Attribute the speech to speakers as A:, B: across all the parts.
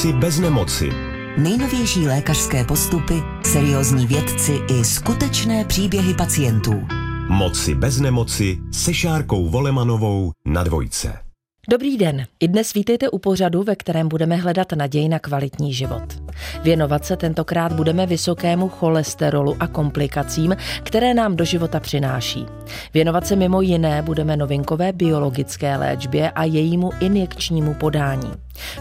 A: Moci bez nemoci.
B: Nejnovější lékařské postupy, seriózní vědci i skutečné příběhy pacientů.
A: Moci bez nemoci se Šárkou Volemanovou na dvojce.
C: Dobrý den. I dnes vítejte u pořadu, ve kterém budeme hledat naději na kvalitní život. Věnovat se tentokrát budeme vysokému cholesterolu a komplikacím, které nám do života přináší. Věnovat se mimo jiné budeme novinkové biologické léčbě a jejímu injekčnímu podání.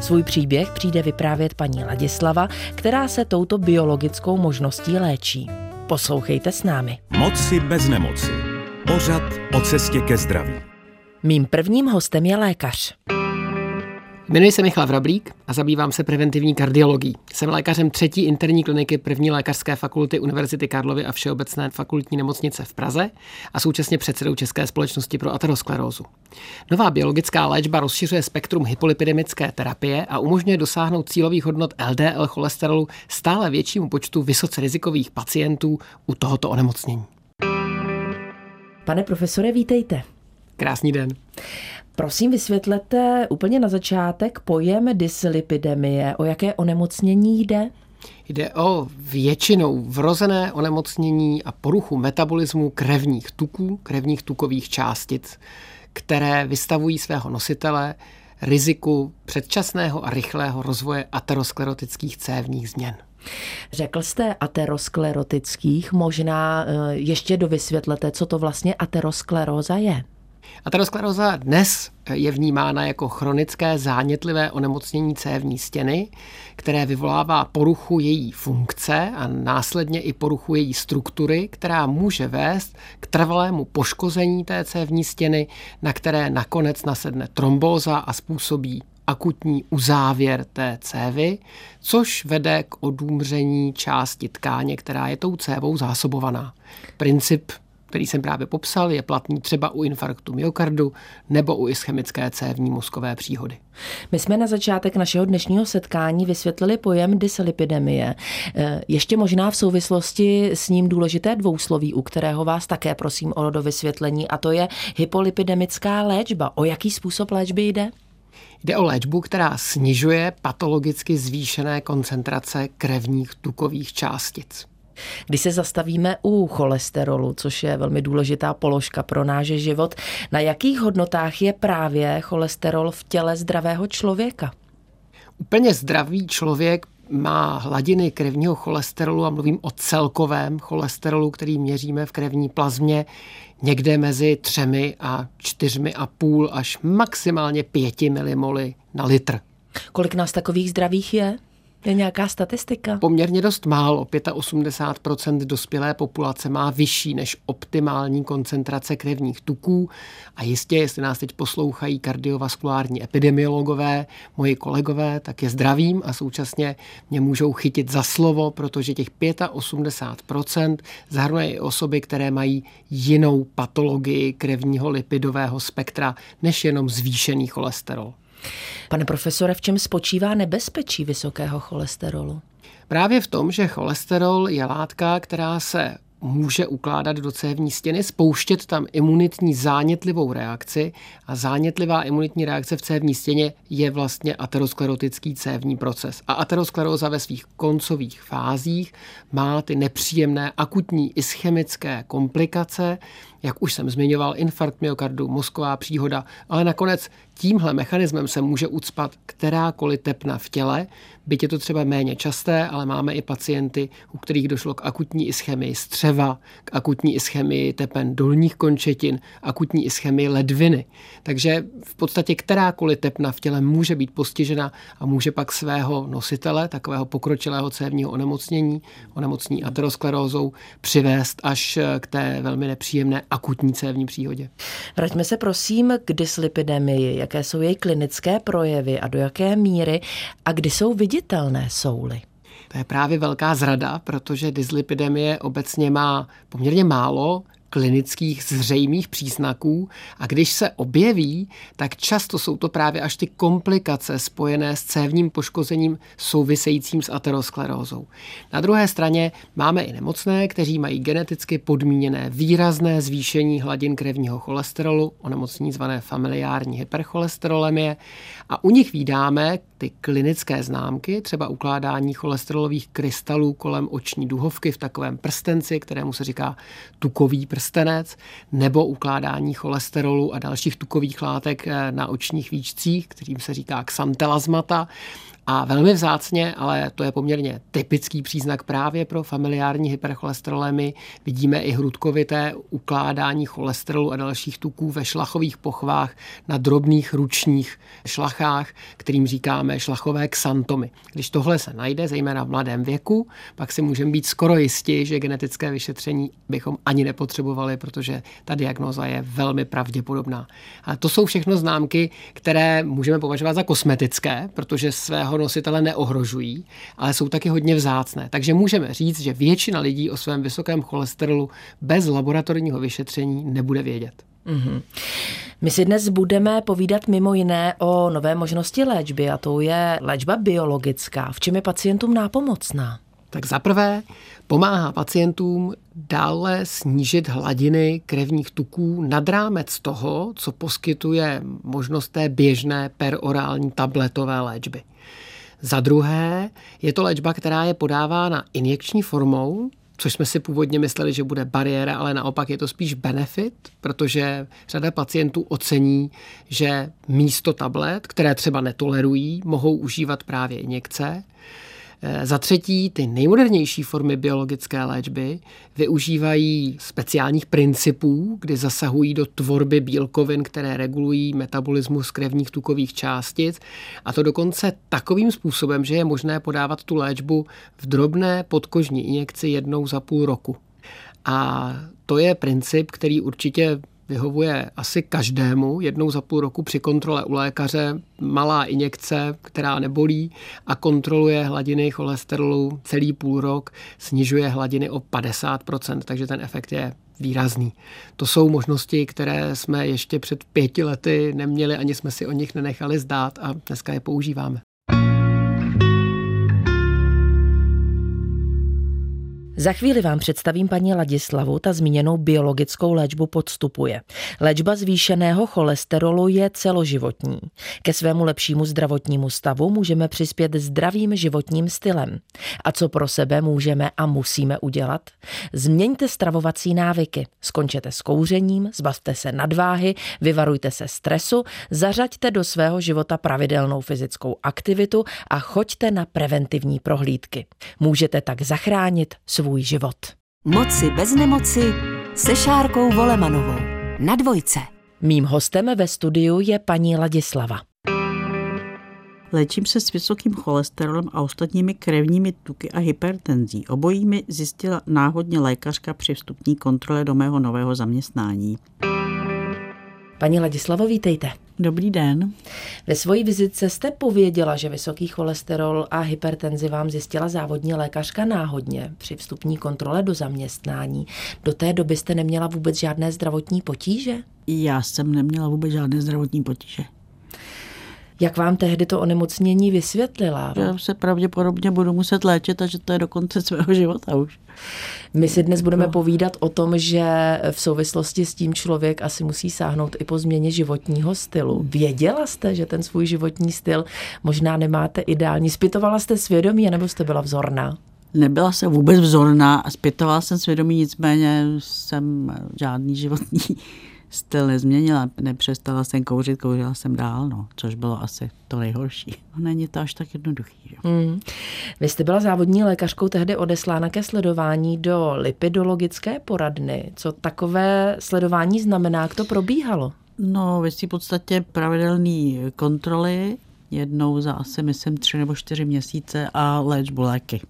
C: Svůj příběh přijde vyprávět paní Ladislava, která se touto biologickou možností léčí. Poslouchejte s námi.
A: Moci bez nemoci. Pořad o cestě ke zdraví.
C: Mým prvním hostem je lékař.
D: Jmenuji se Michal Vrablík a zabývám se preventivní kardiologií. Jsem lékařem třetí interní kliniky první lékařské fakulty Univerzity Karlovy a Všeobecné fakultní nemocnice v Praze a současně předsedou České společnosti pro aterosklerózu. Nová biologická léčba rozšiřuje spektrum hypolipidemické terapie a umožňuje dosáhnout cílových hodnot LDL cholesterolu stále většímu počtu vysoce rizikových pacientů u tohoto onemocnění.
C: Pane profesore, vítejte.
D: Krásný den.
C: Prosím, vysvětlete úplně na začátek pojem dyslipidemie. O jaké onemocnění jde?
D: Jde o většinou vrozené onemocnění a poruchu metabolismu krevních tuků, krevních tukových částic, které vystavují svého nositele riziku předčasného a rychlého rozvoje aterosklerotických cévních změn.
C: Řekl jste aterosklerotických, možná eh, ještě dovysvětlete, co to vlastně ateroskleróza je.
D: Ateroskleroza dnes je vnímána jako chronické zánětlivé onemocnění cévní stěny, které vyvolává poruchu její funkce a následně i poruchu její struktury, která může vést k trvalému poškození té cévní stěny, na které nakonec nasedne trombóza a způsobí akutní uzávěr té cévy, což vede k odumření části tkáně, která je tou cévou zásobovaná. Princip který jsem právě popsal, je platný třeba u infarktu myokardu nebo u ischemické cévní mozkové příhody.
C: My jsme na začátek našeho dnešního setkání vysvětlili pojem dyslipidemie. E, ještě možná v souvislosti s ním důležité dvousloví, u kterého vás také prosím o dovysvětlení, a to je hypolipidemická léčba. O jaký způsob léčby jde?
D: Jde o léčbu, která snižuje patologicky zvýšené koncentrace krevních tukových částic.
C: Když se zastavíme u cholesterolu, což je velmi důležitá položka pro náš život, na jakých hodnotách je právě cholesterol v těle zdravého člověka?
D: Úplně zdravý člověk má hladiny krevního cholesterolu a mluvím o celkovém cholesterolu, který měříme v krevní plazmě, někde mezi třemi a čtyřmi a půl až maximálně pěti milimoly na litr.
C: Kolik nás takových zdravých je? Je nějaká statistika?
D: Poměrně dost málo. 85% dospělé populace má vyšší než optimální koncentrace krevních tuků. A jistě, jestli nás teď poslouchají kardiovaskulární epidemiologové, moji kolegové, tak je zdravím a současně mě můžou chytit za slovo, protože těch 85% zahrnuje i osoby, které mají jinou patologii krevního lipidového spektra než jenom zvýšený cholesterol.
C: Pane profesore, v čem spočívá nebezpečí vysokého cholesterolu?
D: Právě v tom, že cholesterol je látka, která se může ukládat do cévní stěny, spouštět tam imunitní zánětlivou reakci a zánětlivá imunitní reakce v cévní stěně je vlastně aterosklerotický cévní proces. A ateroskleróza ve svých koncových fázích má ty nepříjemné akutní ischemické komplikace, jak už jsem zmiňoval, infarkt myokardu, mozková příhoda, ale nakonec tímhle mechanismem se může ucpat kterákoliv tepna v těle, byť je to třeba méně časté, ale máme i pacienty, u kterých došlo k akutní ischemii střeva, k akutní ischemii tepen dolních končetin, akutní ischemii ledviny. Takže v podstatě kterákoliv tepna v těle může být postižena a může pak svého nositele, takového pokročilého cévního onemocnění, onemocnění aterosklerózou, přivést až k té velmi nepříjemné akutní cévní příhodě.
C: Vraťme se prosím k dyslipidemii. Jaké jsou její klinické projevy a do jaké míry a kdy jsou viditelné souly?
D: To je právě velká zrada, protože dyslipidemie obecně má poměrně málo klinických zřejmých příznaků a když se objeví, tak často jsou to právě až ty komplikace spojené s cévním poškozením souvisejícím s aterosklerózou. Na druhé straně máme i nemocné, kteří mají geneticky podmíněné výrazné zvýšení hladin krevního cholesterolu, onemocnění zvané familiární hypercholesterolemie a u nich vydáme ty klinické známky, třeba ukládání cholesterolových krystalů kolem oční duhovky v takovém prstenci, kterému se říká tukový prstenec, nebo ukládání cholesterolu a dalších tukových látek eh, na očních výčcích, kterým se říká xantelazmata, a velmi vzácně, ale to je poměrně typický příznak právě pro familiární hypercholesterolemy, vidíme i hrudkovité ukládání cholesterolu a dalších tuků ve šlachových pochvách na drobných ručních šlachách, kterým říkáme šlachové xantomy. Když tohle se najde, zejména v mladém věku, pak si můžeme být skoro jistí, že genetické vyšetření bychom ani nepotřebovali, protože ta diagnoza je velmi pravděpodobná. A to jsou všechno známky, které můžeme považovat za kosmetické, protože svého nositele neohrožují, ale jsou taky hodně vzácné. Takže můžeme říct, že většina lidí o svém vysokém cholesterolu bez laboratorního vyšetření nebude vědět. Mm-hmm.
C: My si dnes budeme povídat mimo jiné o nové možnosti léčby a to je léčba biologická. V čem je pacientům nápomocná?
D: Tak zaprvé pomáhá pacientům dále snížit hladiny krevních tuků nad rámec toho, co poskytuje možnost té běžné perorální tabletové léčby. Za druhé je to léčba, která je podávána injekční formou, což jsme si původně mysleli, že bude bariéra, ale naopak je to spíš benefit, protože řada pacientů ocení, že místo tablet, které třeba netolerují, mohou užívat právě injekce. Eh, za třetí, ty nejmodernější formy biologické léčby využívají speciálních principů, kdy zasahují do tvorby bílkovin, které regulují metabolismus krevních tukových částic a to dokonce takovým způsobem, že je možné podávat tu léčbu v drobné podkožní injekci jednou za půl roku. A to je princip, který určitě vyhovuje asi každému jednou za půl roku při kontrole u lékaře malá injekce, která nebolí a kontroluje hladiny cholesterolu celý půl rok, snižuje hladiny o 50%, takže ten efekt je výrazný. To jsou možnosti, které jsme ještě před pěti lety neměli, ani jsme si o nich nenechali zdát a dneska je používáme.
C: Za chvíli vám představím paní Ladislavu, ta zmíněnou biologickou léčbu podstupuje. Léčba zvýšeného cholesterolu je celoživotní. Ke svému lepšímu zdravotnímu stavu můžeme přispět zdravým životním stylem. A co pro sebe můžeme a musíme udělat? Změňte stravovací návyky, skončete s kouřením, zbavte se nadváhy, vyvarujte se stresu, zařaďte do svého života pravidelnou fyzickou aktivitu a choďte na preventivní prohlídky. Můžete tak zachránit svůj svůj život.
B: Moci bez nemoci se Šárkou Volemanovou. Na dvojce.
C: Mým hostem ve studiu je paní Ladislava.
E: Léčím se s vysokým cholesterolem a ostatními krevními tuky a hypertenzí. Obojí mi zjistila náhodně lékařka při vstupní kontrole do mého nového zaměstnání.
C: Paní Ladislavo, vítejte.
E: Dobrý den.
C: Ve svojí vizitce jste pověděla, že vysoký cholesterol a hypertenzi vám zjistila závodní lékařka náhodně při vstupní kontrole do zaměstnání. Do té doby jste neměla vůbec žádné zdravotní potíže?
E: Já jsem neměla vůbec žádné zdravotní potíže.
C: Jak vám tehdy to onemocnění vysvětlila?
E: Já se pravděpodobně budu muset léčit a že to je do konce svého života už.
C: My si dnes budeme no. povídat o tom, že v souvislosti s tím člověk asi musí sáhnout i po změně životního stylu. Věděla jste, že ten svůj životní styl možná nemáte ideální? Spytovala jste svědomí, nebo jste byla vzorná?
E: Nebyla jsem vůbec vzorná a zpytovala jsem svědomí, nicméně jsem žádný životní styl nezměnila. Nepřestala jsem kouřit, kouřila jsem dál, no, což bylo asi to nejhorší. Není to až tak jednoduchý. Jo. Mm.
C: Vy jste byla závodní lékařkou tehdy odeslána ke sledování do lipidologické poradny. Co takové sledování znamená, jak to probíhalo?
E: No, ve v podstatě pravidelné kontroly, jednou za asi, myslím, tři nebo čtyři měsíce a léčbu léky.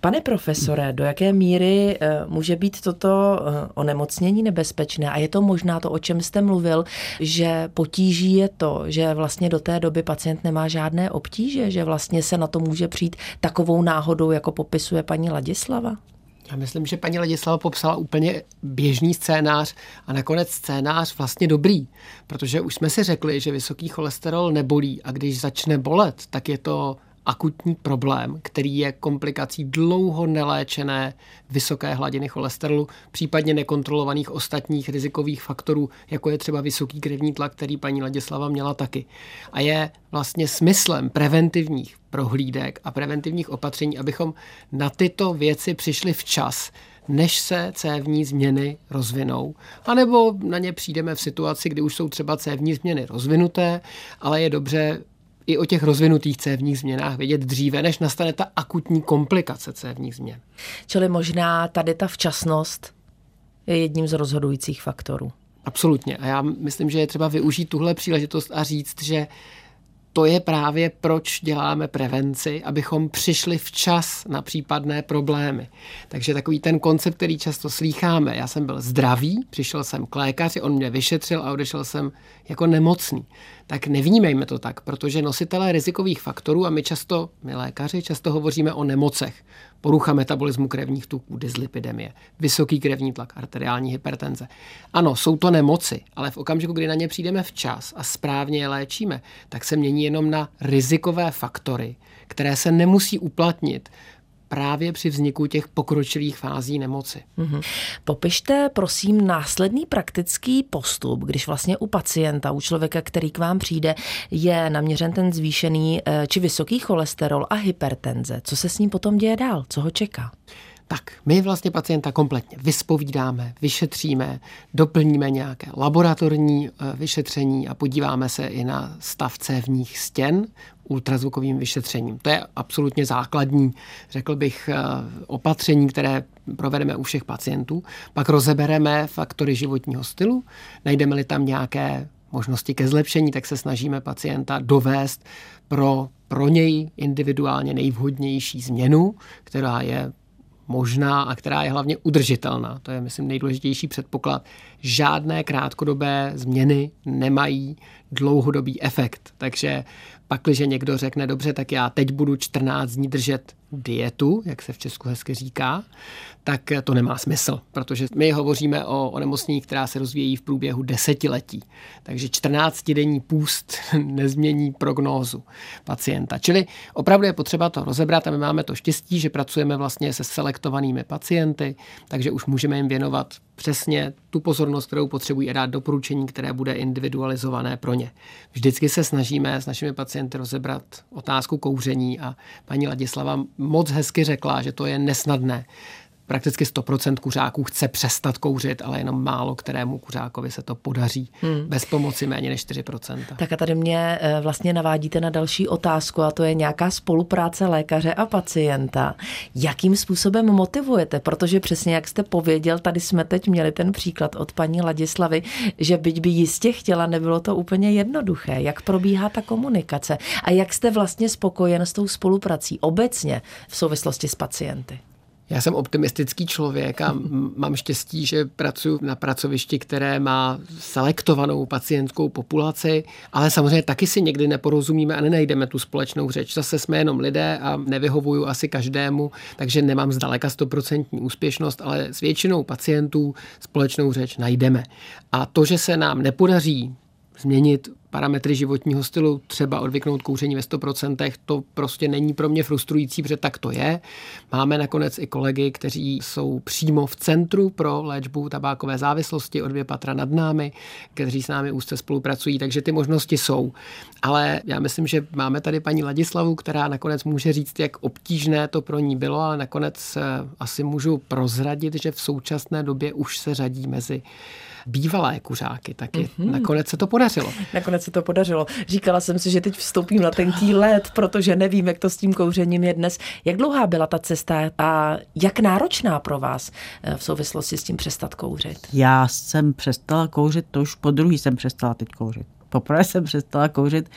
C: Pane profesore, do jaké míry eh, může být toto eh, onemocnění nebezpečné? A je to možná to, o čem jste mluvil, že potíží je to, že vlastně do té doby pacient nemá žádné obtíže, že vlastně se na to může přijít takovou náhodou, jako popisuje paní Ladislava?
D: Já myslím, že paní Ladislava popsala úplně běžný scénář a nakonec scénář vlastně dobrý, protože už jsme si řekli, že vysoký cholesterol nebolí a když začne bolet, tak je to akutní problém, který je komplikací dlouho neléčené vysoké hladiny cholesterolu, případně nekontrolovaných ostatních rizikových faktorů, jako je třeba vysoký krevní tlak, který paní Ladislava měla taky. A je vlastně smyslem preventivních prohlídek a preventivních opatření, abychom na tyto věci přišli včas, než se cévní změny rozvinou. A nebo na ně přijdeme v situaci, kdy už jsou třeba cévní změny rozvinuté, ale je dobře i o těch rozvinutých cévních změnách vědět dříve, než nastane ta akutní komplikace cévních změn.
C: Čili možná tady ta včasnost je jedním z rozhodujících faktorů.
D: Absolutně. A já myslím, že je třeba využít tuhle příležitost a říct, že to je právě proč děláme prevenci, abychom přišli včas na případné problémy. Takže takový ten koncept, který často slýcháme, já jsem byl zdravý, přišel jsem k lékaři, on mě vyšetřil a odešel jsem jako nemocný tak nevnímejme to tak, protože nositelé rizikových faktorů, a my často, my lékaři, často hovoříme o nemocech, porucha metabolismu krevních tuků, dyslipidemie, vysoký krevní tlak, arteriální hypertenze. Ano, jsou to nemoci, ale v okamžiku, kdy na ně přijdeme včas a správně je léčíme, tak se mění jenom na rizikové faktory, které se nemusí uplatnit právě při vzniku těch pokročilých fází nemoci. Mm-hmm.
C: Popište prosím následný praktický postup, když vlastně u pacienta, u člověka, který k vám přijde, je naměřen ten zvýšený eh, či vysoký cholesterol a hypertenze. Co se s ním potom děje dál? Co ho čeká?
D: Tak my vlastně pacienta kompletně vyspovídáme, vyšetříme, doplníme nějaké laboratorní eh, vyšetření a podíváme se i na stav cévních stěn ultrazvukovým vyšetřením. To je absolutně základní, řekl bych, eh, opatření, které provedeme u všech pacientů. Pak rozebereme faktory životního stylu, najdeme-li tam nějaké možnosti ke zlepšení, tak se snažíme pacienta dovést pro, pro něj individuálně nejvhodnější změnu, která je možná a která je hlavně udržitelná. To je, myslím, nejdůležitější předpoklad. Žádné krátkodobé změny nemají dlouhodobý efekt. Takže pak, když někdo řekne, dobře, tak já teď budu 14 dní držet dietu, jak se v Česku hezky říká, tak to nemá smysl, protože my hovoříme o onemocnění, která se rozvíjí v průběhu desetiletí. Takže 14-denní půst nezmění prognózu pacienta. Čili opravdu je potřeba to rozebrat a my máme to štěstí, že pracujeme vlastně se selektovanými pacienty, takže už můžeme jim věnovat přesně tu pozornost, kterou potřebují a dát doporučení, které bude individualizované pro ně. Vždycky se snažíme s našimi pacienty rozebrat otázku kouření a paní Ladislava moc hezky řekla, že to je nesnadné prakticky 100% kuřáků chce přestat kouřit, ale jenom málo kterému kuřákovi se to podaří hmm. bez pomoci méně než 4%.
C: Tak a tady mě eh, vlastně navádíte na další otázku a to je nějaká spolupráce lékaře a pacienta. Jakým způsobem motivujete? Protože přesně jak jste pověděl, tady jsme teď měli ten příklad od paní Ladislavy, že byť by jistě chtěla, nebylo to úplně jednoduché. Jak probíhá ta komunikace a jak jste vlastně spokojen s tou spoluprací obecně v souvislosti s pacienty?
D: Já jsem optimistický člověk a mám štěstí, že pracuji na pracovišti, které má selektovanou pacientskou populaci, ale samozřejmě taky si někdy neporozumíme a nenajdeme tu společnou řeč. Zase jsme jenom lidé a nevyhovuju asi každému, takže nemám zdaleka stoprocentní úspěšnost, ale s většinou pacientů společnou řeč najdeme. A to, že se nám nepodaří změnit parametry životního stylu, třeba odvyknout kouření ve 100%, to prostě není pro mě frustrující, protože tak to je. Máme nakonec i kolegy, kteří jsou přímo v centru pro léčbu tabákové závislosti o dvě patra nad námi, kteří s námi úzce spolupracují, takže ty možnosti jsou. Ale já myslím, že máme tady paní Ladislavu, která nakonec může říct, jak obtížné to pro ní bylo, ale nakonec eh, asi můžu prozradit, že v současné době už se řadí mezi bývalé kuřáky, taky mm-hmm. nakonec se to podařilo.
C: Nakonec se to podařilo. Říkala jsem si, že teď vstoupím na tenký let, protože nevím, jak to s tím kouřením je dnes. Jak dlouhá byla ta cesta a jak náročná pro vás eh, v souvislosti s tím přestat kouřit?
E: Já jsem přestala kouřit, to už po druhý jsem přestala teď kouřit. Poprvé jsem přestala kouřit,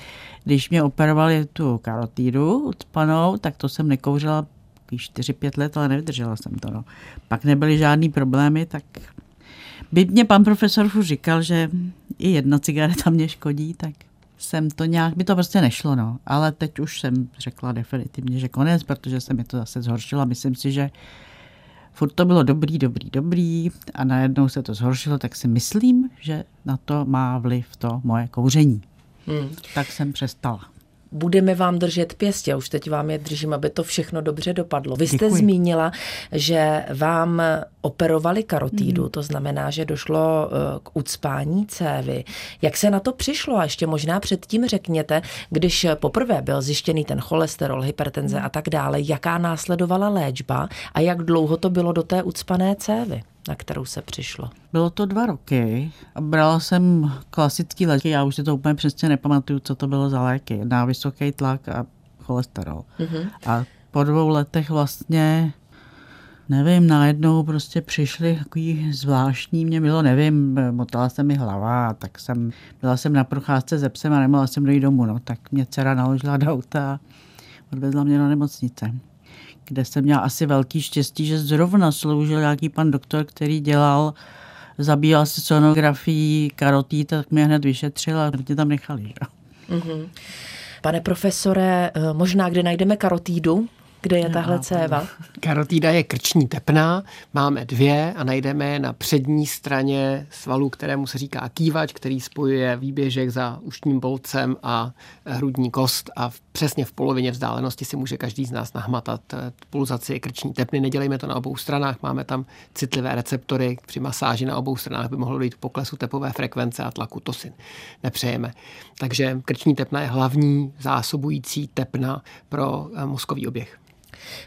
E: když mě operovali tu karotídu ucpanou, tak to jsem nekouřila 4-5 let, ale nevydržela jsem to. No. Pak nebyly žádný problémy, tak by mě pan profesor už říkal, že i jedna cigareta mě škodí, tak jsem to nějak, by to prostě nešlo, no. Ale teď už jsem řekla definitivně, že konec, protože se mi to zase zhoršilo. Myslím si, že furt to bylo dobrý, dobrý, dobrý a najednou se to zhoršilo, tak si myslím, že na to má vliv to moje kouření. Hmm. Tak jsem přestala.
C: Budeme vám držet pěstě, už teď vám je držím, aby to všechno dobře dopadlo. Vy jste
E: Děkuji.
C: zmínila, že vám operovali karotídu, mm. to znamená, že došlo eh, k ucpání cévy. Jak se na to přišlo? A ještě možná předtím řekněte, když poprvé byl zjištěný ten cholesterol, hypertenze a tak dále, jaká následovala léčba a jak dlouho to bylo do té ucpané cévy? Na kterou se přišlo?
E: Bylo to dva roky brala jsem klasický léky, já už si to úplně přesně nepamatuju, co to bylo za léky, na vysoký tlak a cholesterol. Mm-hmm. A po dvou letech vlastně nevím, najednou prostě přišli takový zvláštní, mě bylo, nevím, motala se mi hlava, tak jsem, byla jsem na procházce se psem a nemohla jsem dojít domů, no, tak mě dcera naložila do auta a odvezla mě na nemocnice kde jsem měla asi velký štěstí, že zrovna sloužil nějaký pan doktor, který dělal, zabýval se sonografií karotí, tak mě hned vyšetřil a mě tam nechali. Že? Mm-hmm.
C: Pane profesore, eh, možná kde najdeme karotídu? Kde je tahle céva?
D: Karotída je krční tepna, máme dvě a najdeme je na přední straně svalu, kterému se říká kývač, který spojuje výběžek za uštním bolcem a hrudní kost a přesně v polovině vzdálenosti si může každý z nás nahmatat eh, pulzaci krční tepny. Nedělejme to na obou stranách, máme tam citlivé receptory při masáži na obou stranách by mohlo dojít k poklesu tepové frekvence a tlaku, to si nepřejeme. Takže krční tepna je hlavní zásobující tepna pro eh, mozkový oběh.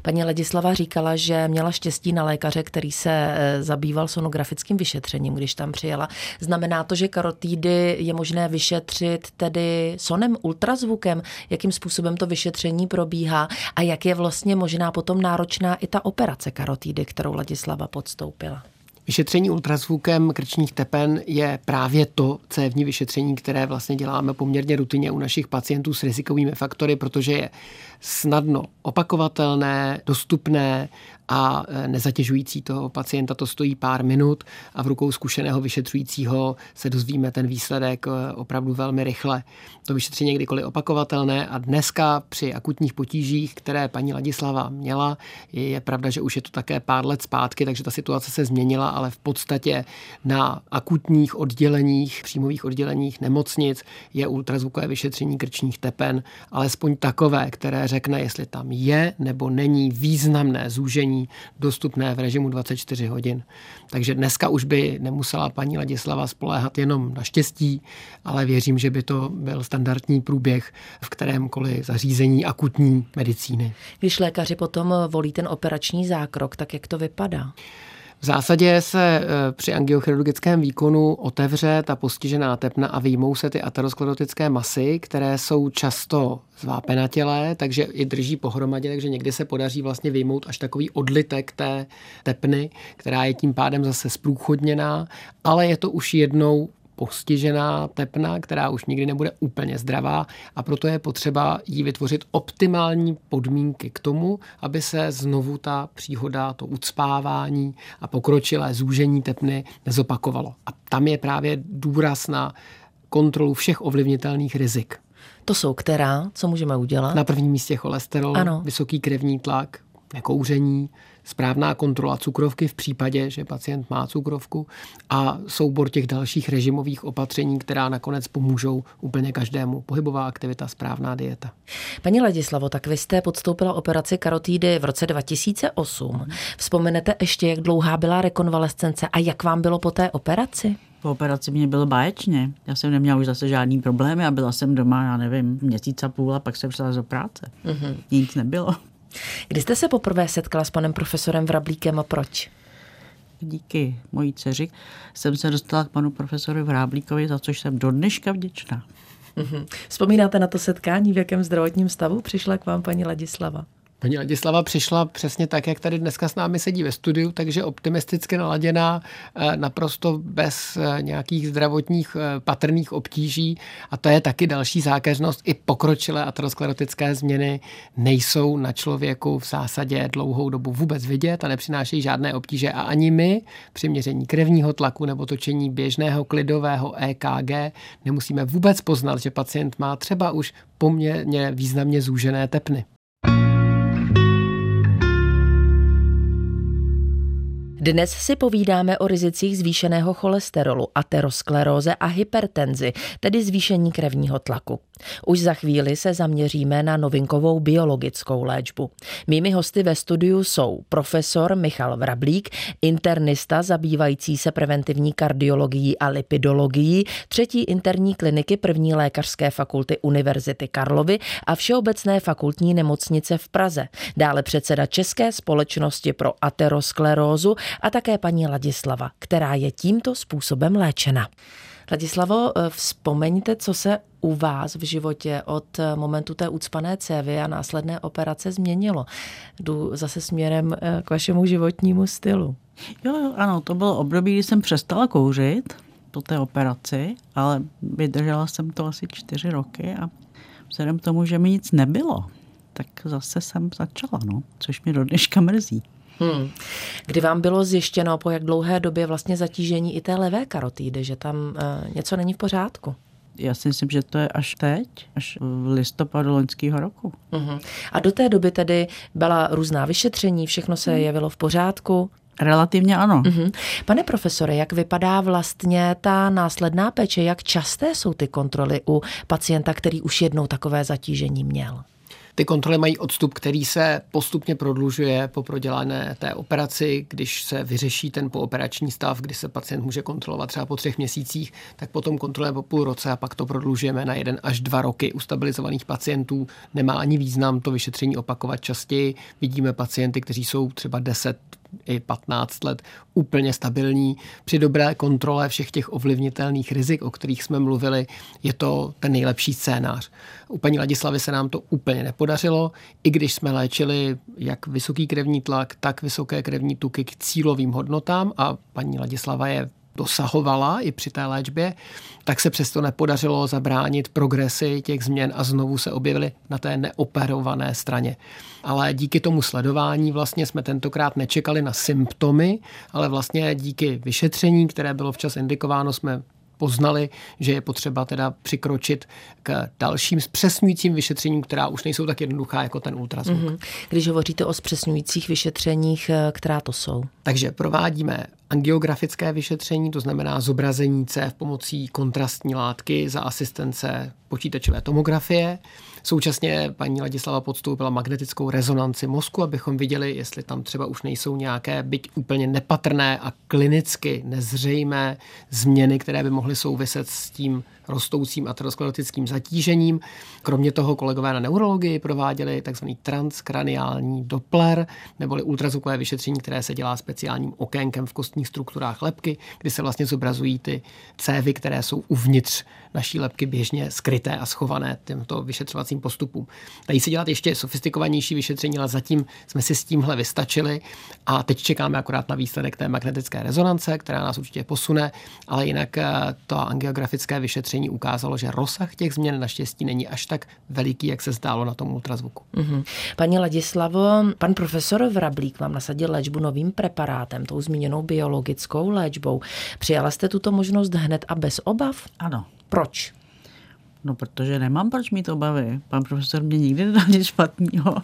C: Paní Ladislava říkala, že měla štěstí na lékaře, který se eh, zabýval sonografickým vyšetřením, když tam přijela. Znamená to, že karotídy je možné vyšetřit tedy sonem, ultrazvukem, jakým způsobem to vyšetření probíhá a jak je vlastně možná potom náročná i ta operace karotídy, kterou Ladislava podstoupila.
D: Vyšetření ultrazvukem krčních tepen je právě to cévní vyšetření, které vlastně děláme poměrně rutině u našich pacientů s rizikovými faktory, protože je snadno opakovatelné, dostupné a e, nezatěžující toho pacienta. To stojí pár minut a v rukou zkušeného vyšetřujícího se dozvíme ten výsledek e, opravdu velmi rychle. To vyšetření je kdykoliv opakovatelné a dneska při akutních potížích, které paní Ladislava měla, je pravda, že už je to také pár let zpátky, takže ta situace se změnila, ale v podstatě na akutních odděleních, příjmových odděleních nemocnic je ultrazvukové vyšetření krčních tepen, alespoň takové, které řekne, jestli tam je nebo není významné zúžení dostupné v režimu 24 hodin. Takže dneska už by nemusela paní Ladislava spoléhat jenom na štěstí, ale věřím, že by to byl standardní průběh v kterémkoliv zařízení akutní medicíny.
C: Když lékaři potom volí ten operační zákrok, tak jak to vypadá?
D: V zásadě se e, při angiochirurgickém výkonu otevře ta postižená tepna a vyjmou se ty aterosklerotické masy, které jsou často zvápenatělé, takže i drží pohromadě, takže někdy se podaří vlastně vyjmout až takový odlitek té tepny, která je tím pádem zase zprůchodněná, ale je to už jednou postižená tepna, která už nikdy nebude úplně zdravá a proto je potřeba jí vytvořit optimální podmínky k tomu, aby se znovu ta příhoda, to ucpávání a pokročilé zúžení tepny nezopakovalo. A tam je právě důraz na kontrolu všech ovlivnitelných rizik.
C: To jsou která? Co můžeme udělat?
D: Na prvním místě cholesterol, ano. vysoký krevní tlak, nekouření, správná kontrola cukrovky v případě, že pacient má cukrovku a soubor těch dalších režimových opatření, která nakonec pomůžou úplně každému. Pohybová aktivita, správná dieta.
C: Paní Ladislavo, tak vy jste podstoupila operaci karotídy v roce 2008. Vzpomenete ještě, jak dlouhá byla rekonvalescence a jak vám bylo po té operaci?
E: Po operaci mě bylo báječně. Já jsem neměla už zase žádný problémy a byla jsem doma, já nevím, měsíc a půl a pak jsem šla do práce. Mm-hmm. Nic nebylo.
C: Kdy jste se poprvé setkala s panem profesorem Vrablíkem a proč?
E: Díky mojí dceři jsem se dostala k panu profesoru Vráblíkovi, za což jsem do dneška vděčná.
C: Mm-hmm. Vzpomínáte na to setkání, v jakém zdravotním stavu přišla k vám paní Ladislava?
D: Paní Ladislava přišla přesně tak, jak tady dneska s námi sedí ve studiu, takže optimisticky naladěná, eh, naprosto bez eh, nějakých zdravotních eh, patrných obtíží. A to je taky další zákeřnost. I pokročilé aterosklerotické změny nejsou na člověku v zásadě dlouhou dobu vůbec vidět a nepřinášejí žádné obtíže. A ani my při měření krevního tlaku nebo točení běžného klidového EKG nemusíme vůbec poznat, že pacient má třeba už poměrně významně zúžené tepny.
C: Dnes si povídáme o rizicích zvýšeného cholesterolu, ateroskleróze a hypertenzi, tedy zvýšení krevního tlaku. Už za chvíli se zaměříme na novinkovou biologickou léčbu. Mými hosty ve studiu jsou profesor Michal Vrablík, internista zabývající se preventivní kardiologií a lipidologií, třetí interní kliniky první lékařské fakulty Univerzity Karlovy a Všeobecné fakultní nemocnice v Praze. Dále předseda České společnosti pro aterosklerózu a také paní Ladislava, která je tímto způsobem léčena. Ladislavo, eh, vzpomeňte, co se u vás v životě od momentu té ucpané cévy a následné operace změnilo. Jdu zase směrem eh, k vašemu životnímu stylu.
E: Jo, jo, ano, to bylo období, kdy jsem přestala kouřit po té operaci, ale vydržela jsem to asi čtyři roky a vzhledem k tomu, že mi nic nebylo, tak zase jsem začala, no, což mě do dneška mrzí. Hmm.
C: Kdy vám bylo zjištěno po jak dlouhé době vlastně zatížení i té levé karotídy, že tam uh, něco není v pořádku?
E: Já si myslím, že to je až teď, až v listopadu loňského roku.
C: Uh-huh. A do té doby tedy byla různá vyšetření, všechno se hmm. jevilo v pořádku?
E: Relativně ano.
C: Uh-huh. Pane profesore, jak vypadá vlastně ta následná péče? Jak časté jsou ty kontroly u pacienta, který už jednou takové zatížení měl?
D: Ty kontroly mají odstup, který se postupně prodlužuje po prodělané té operaci. Když se vyřeší ten pooperační stav, kdy se pacient může kontrolovat třeba po třech měsících, tak potom kontrolujeme po půl roce a pak to prodlužujeme na jeden až dva roky. U stabilizovaných pacientů nemá ani význam to vyšetření opakovat častěji. Vidíme pacienty, kteří jsou třeba 10 i 15 let úplně stabilní. Při dobré kontrole všech těch ovlivnitelných rizik, o kterých jsme mluvili, je to ten nejlepší scénář. U paní Ladislavy se nám to úplně nepodařilo, i když jsme léčili jak vysoký krevní tlak, tak vysoké krevní tuky k cílovým hodnotám a paní Ladislava je dosahovala i při té léčbě, tak se přesto nepodařilo zabránit progresy těch změn a znovu se objevily na té neoperované straně. Ale díky tomu sledování vlastně jsme tentokrát nečekali na symptomy, ale vlastně díky vyšetření, které bylo včas indikováno, jsme poznali, že je potřeba teda přikročit k dalším zpřesňujícím vyšetřením, která už nejsou tak jednoduchá jako ten ultrazvuk. Mm-hmm.
C: Když hovoříte o zpřesňujících vyšetřeních, eh, která to jsou?
D: Takže provádíme angiografické vyšetření, to znamená zobrazení cév pomocí kontrastní látky za asistence počítačové tomografie. Současně paní Ladislava podstoupila magnetickou rezonanci mozku, abychom viděli, jestli tam třeba už nejsou nějaké, byť úplně nepatrné a klinicky nezřejmé změny, které by mohly souviset s tím rostoucím aterosklerotickým zatížením. Kromě toho kolegové na neurologii prováděli tzv. transkraniální Doppler, neboli ultrazvukové vyšetření, které se dělá speciálním okénkem v kostních strukturách lepky, kdy se vlastně zobrazují ty cévy, které jsou uvnitř naší lepky běžně skryté a schované těmto vyšetřovacím postupům. Dají se dělat ještě sofistikovanější vyšetření, ale zatím jsme si s tímhle vystačili a teď čekáme akorát na výsledek té magnetické rezonance, která nás určitě posune, ale jinak eh, to angiografické vyšetření ukázalo, že rozsah těch změn naštěstí není až tak veliký, jak se zdálo na tom ultrazvuku. Mm-hmm.
C: Paní Ladislavo, pan profesor Vrablík vám nasadil léčbu novým preparátem, tou zmíněnou biologickou léčbou. Přijala jste tuto možnost hned a bez obav?
E: Ano.
C: Proč?
E: No, protože nemám proč mít obavy. Pan profesor mě nikdy nedal nic špatného.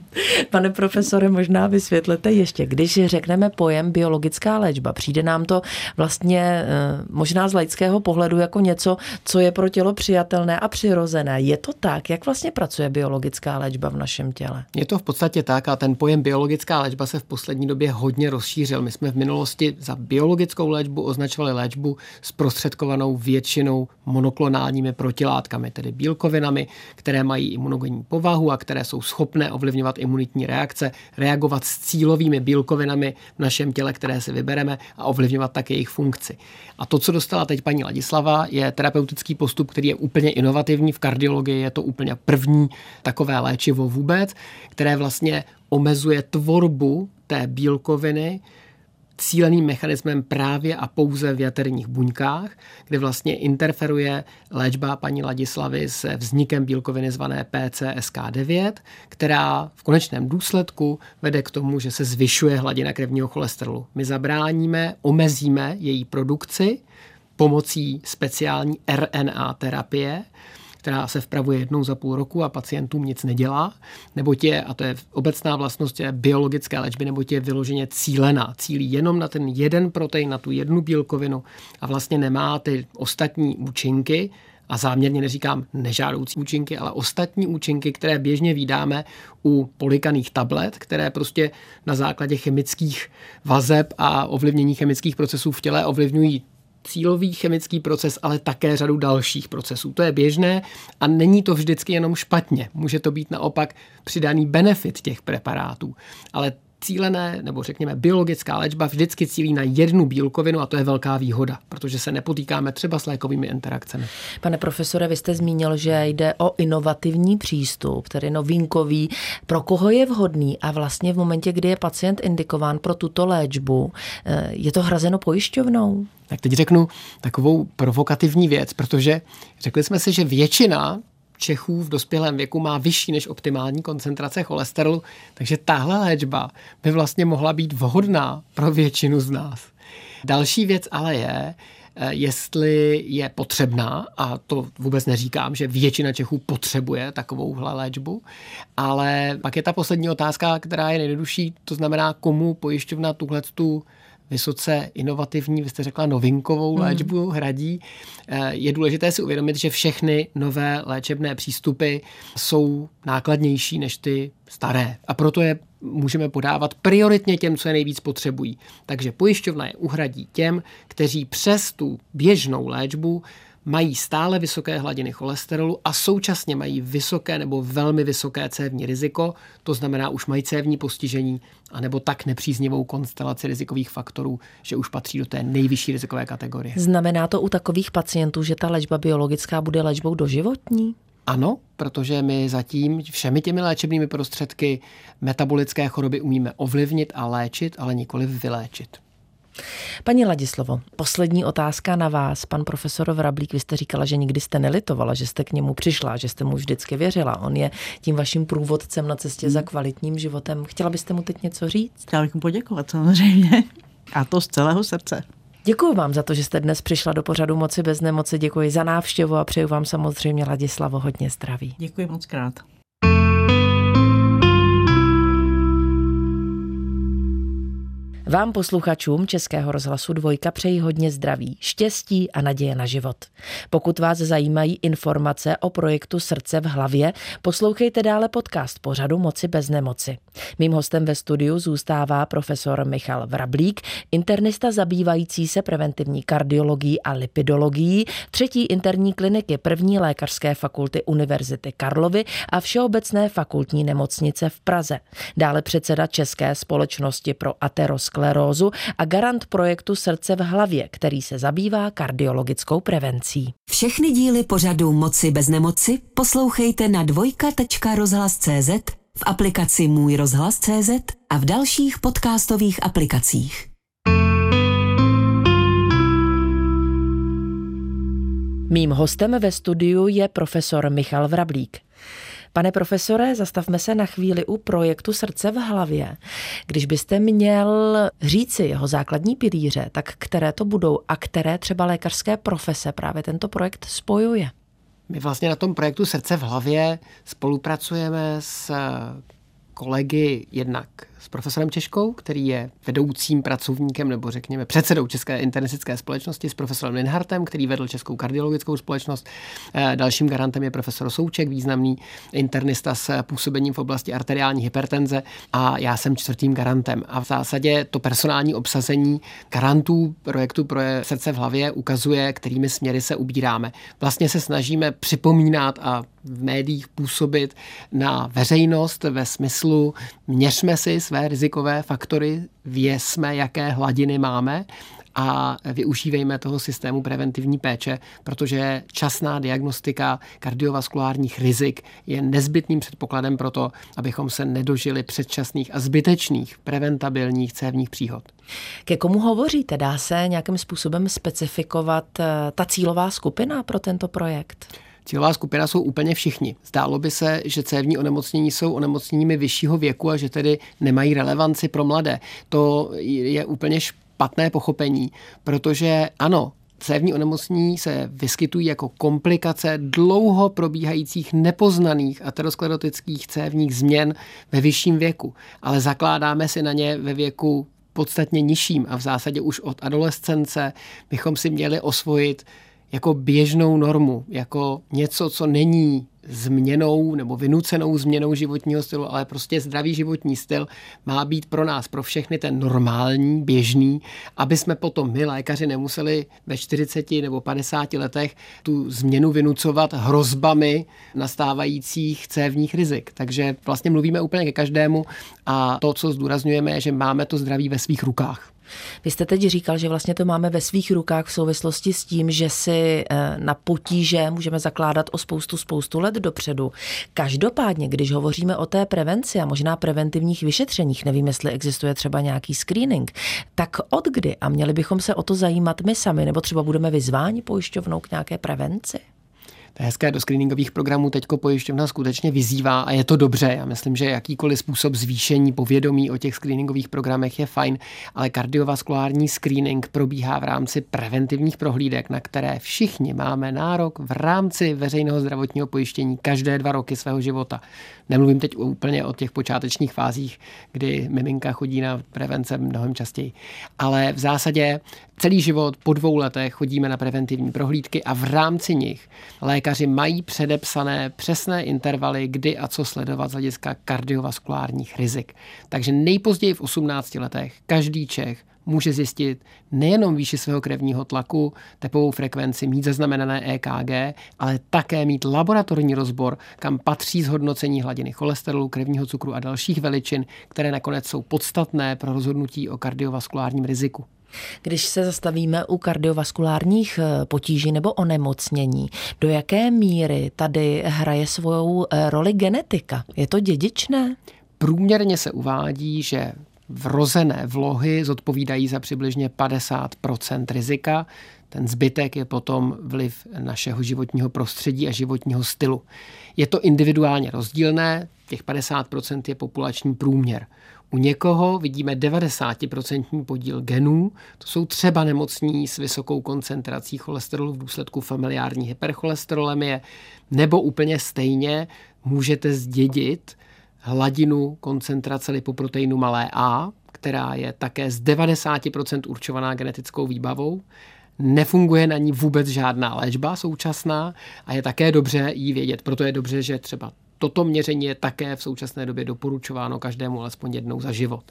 C: Pane profesore, možná vysvětlete ještě, když řekneme pojem biologická léčba, přijde nám to vlastně eh, možná z laického pohledu jako něco, co je pro tělo přijatelné a přirozené. Je to tak? Jak vlastně pracuje biologická léčba v našem těle?
D: Je to v podstatě tak a ten pojem biologická léčba se v poslední době hodně rozšířil. My jsme v minulosti za biologickou léčbu označovali léčbu zprostředkovanou většinou monoklonálními protilátkami, tedy bílkovinami, které mají imunogenní povahu a které jsou schopné ovlivňovat ovlivňovat imunitní reakce, reagovat s cílovými bílkovinami v našem těle, které si vybereme a ovlivňovat také jejich funkci. A to, co dostala teď paní Ladislava, je terapeutický postup, který je úplně inovativní. V kardiologii je to úplně první takové léčivo vůbec, které vlastně omezuje tvorbu té bílkoviny, cíleným mechanismem právě a pouze v jaterních buňkách, kde vlastně interferuje léčba paní Ladislavy se vznikem bílkoviny zvané PCSK9, která v konečném důsledku vede k tomu, že se zvyšuje hladina krevního cholesterolu. My zabráníme, omezíme její produkci pomocí speciální RNA terapie, která se vpravuje jednou za půl roku a pacientům nic nedělá, nebo je, a to je obecná vlastnost je biologické léčby, nebo je vyloženě cílená. Cílí jenom na ten jeden protein, na tu jednu bílkovinu a vlastně nemá ty ostatní účinky, a záměrně neříkám nežádoucí účinky, ale ostatní účinky, které běžně vydáme u polikaných tablet, které prostě na základě chemických vazeb a ovlivnění chemických procesů v těle ovlivňují cílový chemický proces, ale také řadu dalších procesů. To je běžné a není to vždycky jenom špatně. Může to být naopak přidaný benefit těch preparátů. Ale cílené, nebo řekněme biologická léčba vždycky cílí na jednu bílkovinu a to je velká výhoda, protože se nepotýkáme třeba s lékovými interakcemi.
C: Pane profesore, vy jste zmínil, že jde o inovativní přístup, tedy novinkový. Pro koho je vhodný a vlastně v momentě, kdy je pacient indikován pro tuto léčbu, eh, je to hrazeno pojišťovnou?
D: Tak teď řeknu takovou provokativní věc, protože řekli jsme si, že většina Čechů v dospělém věku má vyšší než optimální koncentrace cholesterolu, takže tahle léčba by vlastně mohla být vhodná pro většinu z nás. Další věc ale je, eh, jestli je potřebná, a to vůbec neříkám, že většina Čechů potřebuje takovouhle léčbu, ale pak je ta poslední otázka, která je nejjednodušší, to znamená, komu pojišťovna tuhle tu vysoce inovativní, vy jste řekla novinkovou hmm. léčbu hradí. Eh, je důležité si uvědomit, že všechny nové léčebné přístupy jsou nákladnější než ty staré. A proto je můžeme podávat prioritně těm, co je nejvíc potřebují. Takže pojišťovna je uhradí těm, kteří přes tu běžnou léčbu mají stále vysoké hladiny cholesterolu a současně mají vysoké nebo velmi vysoké cévní riziko, to znamená už mají cévní postižení anebo tak nepříznivou konstelaci rizikových faktorů, že už patří do té nejvyšší rizikové kategorie.
C: Znamená to u takových pacientů, že ta léčba biologická bude léčbou doživotní?
D: Ano, protože my zatím všemi těmi léčebnými prostředky metabolické choroby umíme ovlivnit a léčit, ale nikoli vyléčit.
C: Paní Ladislovo, poslední otázka na vás. Pan profesor Vrablík, vy jste říkala, že nikdy jste nelitovala, že jste k němu přišla, že jste mu vždycky věřila. On je tím vaším průvodcem na cestě za kvalitním životem. Chtěla byste mu teď něco říct?
E: Chtěla bych mu poděkovat samozřejmě. A to z celého srdce.
C: Děkuji vám za to, že jste dnes přišla do pořadu Moci bez nemoci. Děkuji za návštěvu a přeju vám samozřejmě, Ladislavo, hodně zdraví.
E: Děkuji moc krát.
C: Vám posluchačům Českého rozhlasu Dvojka přeji hodně zdraví, štěstí a naděje na život. Pokud vás zajímají informace o projektu Srdce v hlavě, poslouchejte dále podcast pořadu Moci bez nemoci. Mým hostem ve studiu zůstává profesor Michal Vrablík, internista zabývající se preventivní kardiologií a lipidologií, třetí interní kliniky první lékařské fakulty Univerzity Karlovy a Všeobecné fakultní nemocnice v Praze. Dále předseda České společnosti pro aterosklerózu sklerózu a garant projektu Srdce v hlavě, který se zabývá kardiologickou prevencí.
B: Všechny díly pořadu Moci bez nemoci poslouchejte na dvojka.rozhlas.cz, v aplikaci Můj rozhlas.cz a v dalších podcastových aplikacích.
C: Mým hostem ve studiu je profesor Michal Vrablík. Pane profesore, zastavme se na chvíli u projektu Srdce v hlavě. Když byste měl říci jeho základní pilíře, tak které to budou a které třeba lékařské profese právě tento projekt spojuje?
D: My vlastně na tom projektu Srdce v hlavě spolupracujeme s kolegy jednak s profesorem Češkou, který je vedoucím pracovníkem nebo řekněme předsedou České internistické společnosti, s profesorem Linhartem, který vedl Českou kardiologickou společnost. Eh, dalším garantem je profesor Souček, významný internista s působením v oblasti arteriální hypertenze a já jsem čtvrtým garantem. A v zásadě to personální obsazení garantů projektu pro srdce v hlavě ukazuje, kterými směry se ubíráme. Vlastně se snažíme připomínat a v médiích působit na veřejnost ve smyslu měřme si své rizikové faktory, věsme, jaké hladiny máme a využívejme toho systému preventivní péče, protože časná diagnostika kardiovaskulárních rizik je nezbytným předpokladem pro to, abychom se nedožili předčasných a zbytečných preventabilních cévních příhod.
C: Ke komu hovoříte? Dá se nějakým způsobem specifikovat eh, ta cílová skupina pro tento projekt?
D: Cílová skupina jsou úplně všichni. Zdálo by se, že cévní onemocnění jsou onemocněními vyššího věku a že tedy nemají relevanci pro mladé. To je úplně špatné pochopení, protože ano, Cévní onemocnění se vyskytují jako komplikace dlouho probíhajících nepoznaných aterosklerotických cévních změn ve vyšším věku, ale zakládáme si na ně ve věku podstatně nižším a v zásadě už od adolescence bychom si měli osvojit jako běžnou normu, jako něco, co není změnou nebo vynucenou změnou životního stylu, ale prostě zdravý životní styl má být pro nás, pro všechny ten normální, běžný, aby jsme potom my, lékaři, nemuseli ve 40 nebo 50 letech tu změnu vynucovat hrozbami nastávajících cévních rizik. Takže vlastně mluvíme úplně ke každému a to, co zdůrazňujeme, je, že máme to zdraví ve svých rukách.
C: Vy jste teď říkal, že vlastně to máme ve svých rukách v souvislosti s tím, že si eh, na potíže můžeme zakládat o spoustu, spoustu let dopředu. Každopádně, když hovoříme o té prevenci a možná preventivních vyšetřeních, nevím, jestli existuje třeba nějaký screening, tak od kdy a měli bychom se o to zajímat my sami, nebo třeba budeme vyzváni pojišťovnou k nějaké prevenci?
D: Hezké, do screeningových programů teďko pojišťovna skutečně vyzývá a je to dobře. Já myslím, že jakýkoliv způsob zvýšení povědomí o těch screeningových programech je fajn, ale kardiovaskulární screening probíhá v rámci preventivních prohlídek, na které všichni máme nárok v rámci veřejného zdravotního pojištění každé dva roky svého života. Nemluvím teď úplně o těch počátečních fázích, kdy miminka chodí na prevence mnohem častěji. Ale v zásadě celý život po dvou letech chodíme na preventivní prohlídky a v rámci nich lékaři mají předepsané přesné intervaly, kdy a co sledovat z hlediska kardiovaskulárních rizik. Takže nejpozději v 18 letech každý Čech může zjistit nejenom výši svého krevního tlaku, tepovou frekvenci, mít zaznamenané EKG, ale také mít laboratorní rozbor, kam patří zhodnocení hladiny cholesterolu, krevního cukru a dalších veličin, které nakonec jsou podstatné pro rozhodnutí o kardiovaskulárním riziku.
C: Když se zastavíme u kardiovaskulárních eh, potíží nebo onemocnění, do jaké míry tady hraje svou eh, roli genetika? Je to dědičné?
D: Průměrně se uvádí, že vrozené vlohy zodpovídají za přibližně 50% rizika. Ten zbytek je potom vliv našeho životního prostředí a životního stylu. Je to individuálně rozdílné, těch 50% je populační průměr. U někoho vidíme 90% podíl genů, to jsou třeba nemocní s vysokou koncentrací cholesterolu v důsledku familiární hypercholesterolemie, nebo úplně stejně můžete zdědit hladinu koncentrace lipoproteinu malé a, která je také z 90% určovaná genetickou výbavou. Nefunguje na ní vůbec žádná léčba současná a je také dobře jí vědět. Proto je dobře, že třeba toto měření je také v současné době doporučováno každému alespoň jednou za život.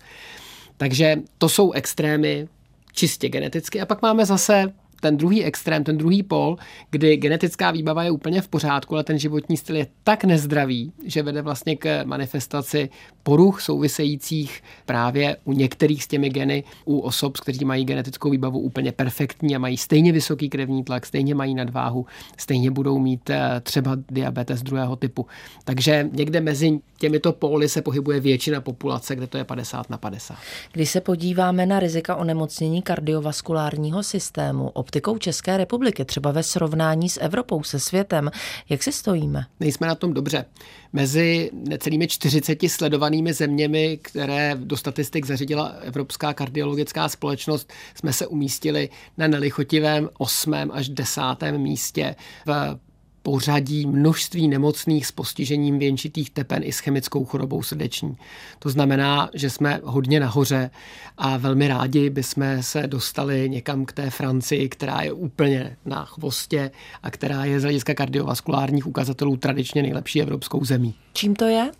D: Takže to jsou extrémy čistě geneticky. A pak máme zase ten druhý extrém, ten druhý pol, kdy genetická výbava je úplně v pořádku, ale ten životní styl je tak nezdravý, že vede vlastně k manifestaci poruch souvisejících právě u některých s těmi geny, u osob, kteří mají genetickou výbavu úplně perfektní a mají stejně vysoký krevní tlak, stejně mají nadváhu, stejně budou mít eh, třeba diabetes druhého typu. Takže někde mezi těmito póly se pohybuje většina populace, kde to je 50 na 50.
C: Když se podíváme na rizika onemocnění kardiovaskulárního systému, optikou České republiky, třeba ve srovnání s Evropou, se světem. Jak si stojíme?
D: Nejsme na tom dobře. Mezi necelými 40 sledovanými zeměmi, které do statistik zařídila Evropská kardiologická společnost, jsme se umístili na nelichotivém 8. až 10. místě v pořadí množství nemocných s postižením věnčitých tepen i s chemickou chorobou srdeční. To znamená, že jsme hodně nahoře a velmi rádi bychom se dostali někam k té Francii, která je úplně na chvostě a která je z hlediska kardiovaskulárních ukazatelů tradičně nejlepší evropskou zemí.
C: Čím to je?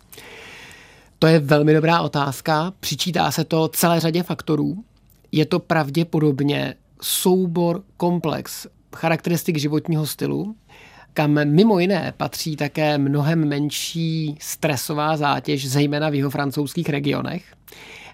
D: To je velmi dobrá otázka. Přičítá se to celé řadě faktorů. Je to pravděpodobně soubor, komplex charakteristik životního stylu, kam mimo jiné patří také mnohem menší stresová zátěž, zejména v jeho francouzských regionech.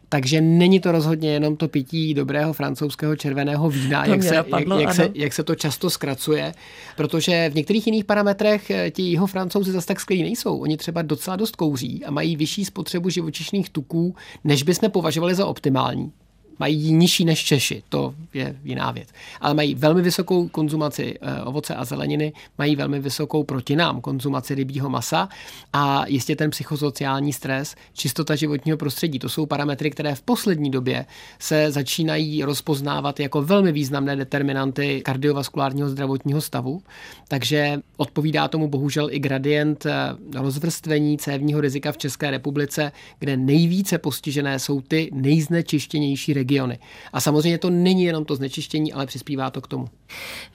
D: Takže není to rozhodně jenom to pití dobrého francouzského červeného vína, jak se, napadlo, jak, jak, se, jak se to často zkracuje, protože v některých jiných parametrech eh, ti jeho francouzi zase tak skvělí nejsou. Oni třeba docela dost kouří a mají vyšší spotřebu živočišných tuků, než bychom považovali za optimální mají nižší než Češi, to je jiná věc. Ale mají velmi vysokou konzumaci eh, ovoce a zeleniny, mají velmi vysokou proti nám konzumaci rybího masa a jistě ten psychosociální stres, čistota životního prostředí, to jsou parametry, které v poslední době se začínají rozpoznávat jako velmi významné determinanty kardiovaskulárního zdravotního stavu. Takže odpovídá tomu bohužel i gradient eh, rozvrstvení cévního rizika v České republice, kde nejvíce postižené jsou ty nejznečištěnější regiony regiony. A samozřejmě to není jenom to znečištění, ale přispívá to k tomu.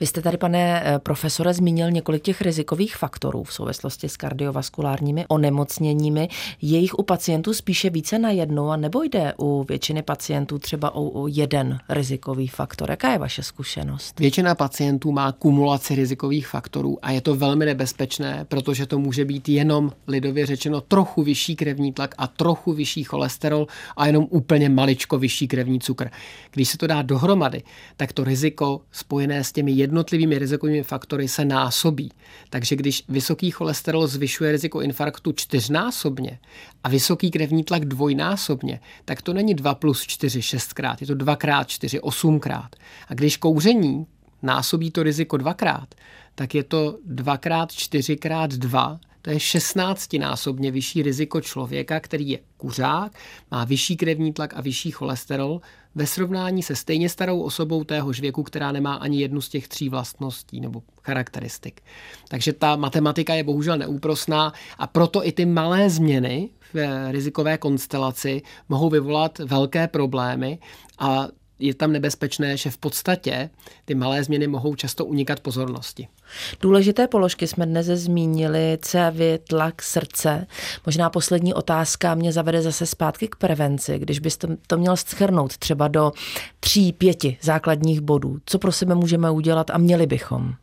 C: Vy jste tady, pane eh, profesore, zmínil několik těch rizikových faktorů v souvislosti s kardiovaskulárními onemocněními. Je jich u pacientů spíše více na jednu, a nebo jde u většiny pacientů třeba o, o jeden rizikový faktor? Jaká je vaše zkušenost?
D: Většina pacientů má kumulaci rizikových faktorů a je to velmi nebezpečné, protože to může být jenom lidově řečeno trochu vyšší krevní tlak a trochu vyšší cholesterol a jenom úplně maličko vyšší krevní cukr. Když se to dá dohromady, tak to riziko spojené s těmi jednotlivými rizikovými faktory se násobí. Takže když vysoký cholesterol zvyšuje riziko infarktu čtyřnásobně a vysoký krevní tlak dvojnásobně, tak to není 2 plus 4 šestkrát, je to 2 krát 4 osmkrát. A když kouření násobí to riziko dvakrát, tak je to dvakrát, čtyřikrát dva, to je 16-násobně vyšší riziko člověka, který je kuřák, má vyšší krevní tlak a vyšší cholesterol, ve srovnání se stejně starou osobou téhož věku, která nemá ani jednu z těch tří vlastností nebo charakteristik. Takže ta matematika je bohužel neúprosná a proto i ty malé změny v rizikové konstelaci mohou vyvolat velké problémy a je tam nebezpečné, že v podstatě ty malé změny mohou často unikat pozornosti.
C: Důležité položky jsme dnes zmínili, cévy, tlak, srdce. Možná poslední otázka mě zavede zase zpátky k prevenci. Když byste to měl schrnout třeba do tří, pěti základních bodů, co pro sebe můžeme udělat a měli bychom?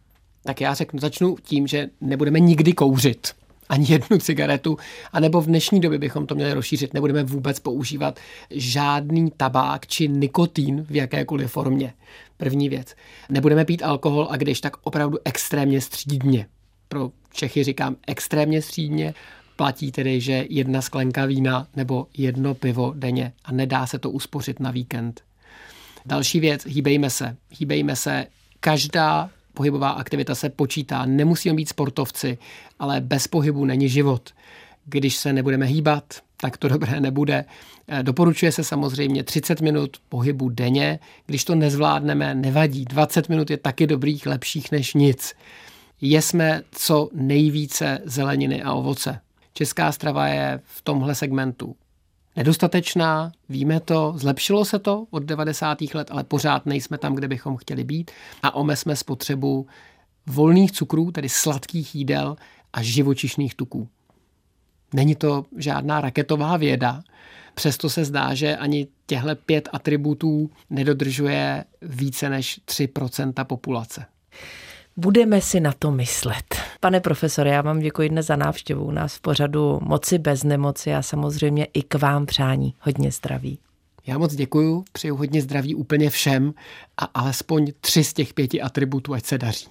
D: Tak já řeknu, začnu tím, že nebudeme nikdy kouřit ani jednu cigaretu, anebo v dnešní době bychom to měli rozšířit. Nebudeme vůbec používat žádný tabák či nikotín v jakékoliv formě. První věc. Nebudeme pít alkohol a když tak opravdu extrémně střídně. Pro Čechy říkám extrémně střídně, platí tedy, že jedna sklenka vína nebo jedno pivo denně a nedá se to uspořit na víkend. Další věc, hýbejme se. Hýbejme se. Každá pohybová aktivita se počítá. Nemusíme být sportovci, ale bez pohybu není život. Když se nebudeme hýbat, tak to dobré nebude. Eh, doporučuje se samozřejmě 30 minut pohybu denně. Když to nezvládneme, nevadí. 20 minut je taky dobrých, lepších než nic. Jesme co nejvíce zeleniny a ovoce. Česká strava je v tomhle segmentu nedostatečná, víme to, zlepšilo se to od 90. let, ale pořád nejsme tam, kde bychom chtěli být a omezme spotřebu volných cukrů, tedy sladkých jídel a živočišných tuků. Není to žádná raketová věda, přesto se zdá, že ani těhle pět atributů nedodržuje více než 3% populace.
C: Budeme si na to myslet. Pane profesore, já vám děkuji dnes za návštěvu u nás v pořadu Moci bez nemoci a samozřejmě i k vám přání hodně zdraví.
D: Já moc děkuju, přeju hodně zdraví úplně všem a alespoň tři z těch pěti atributů, ať se daří.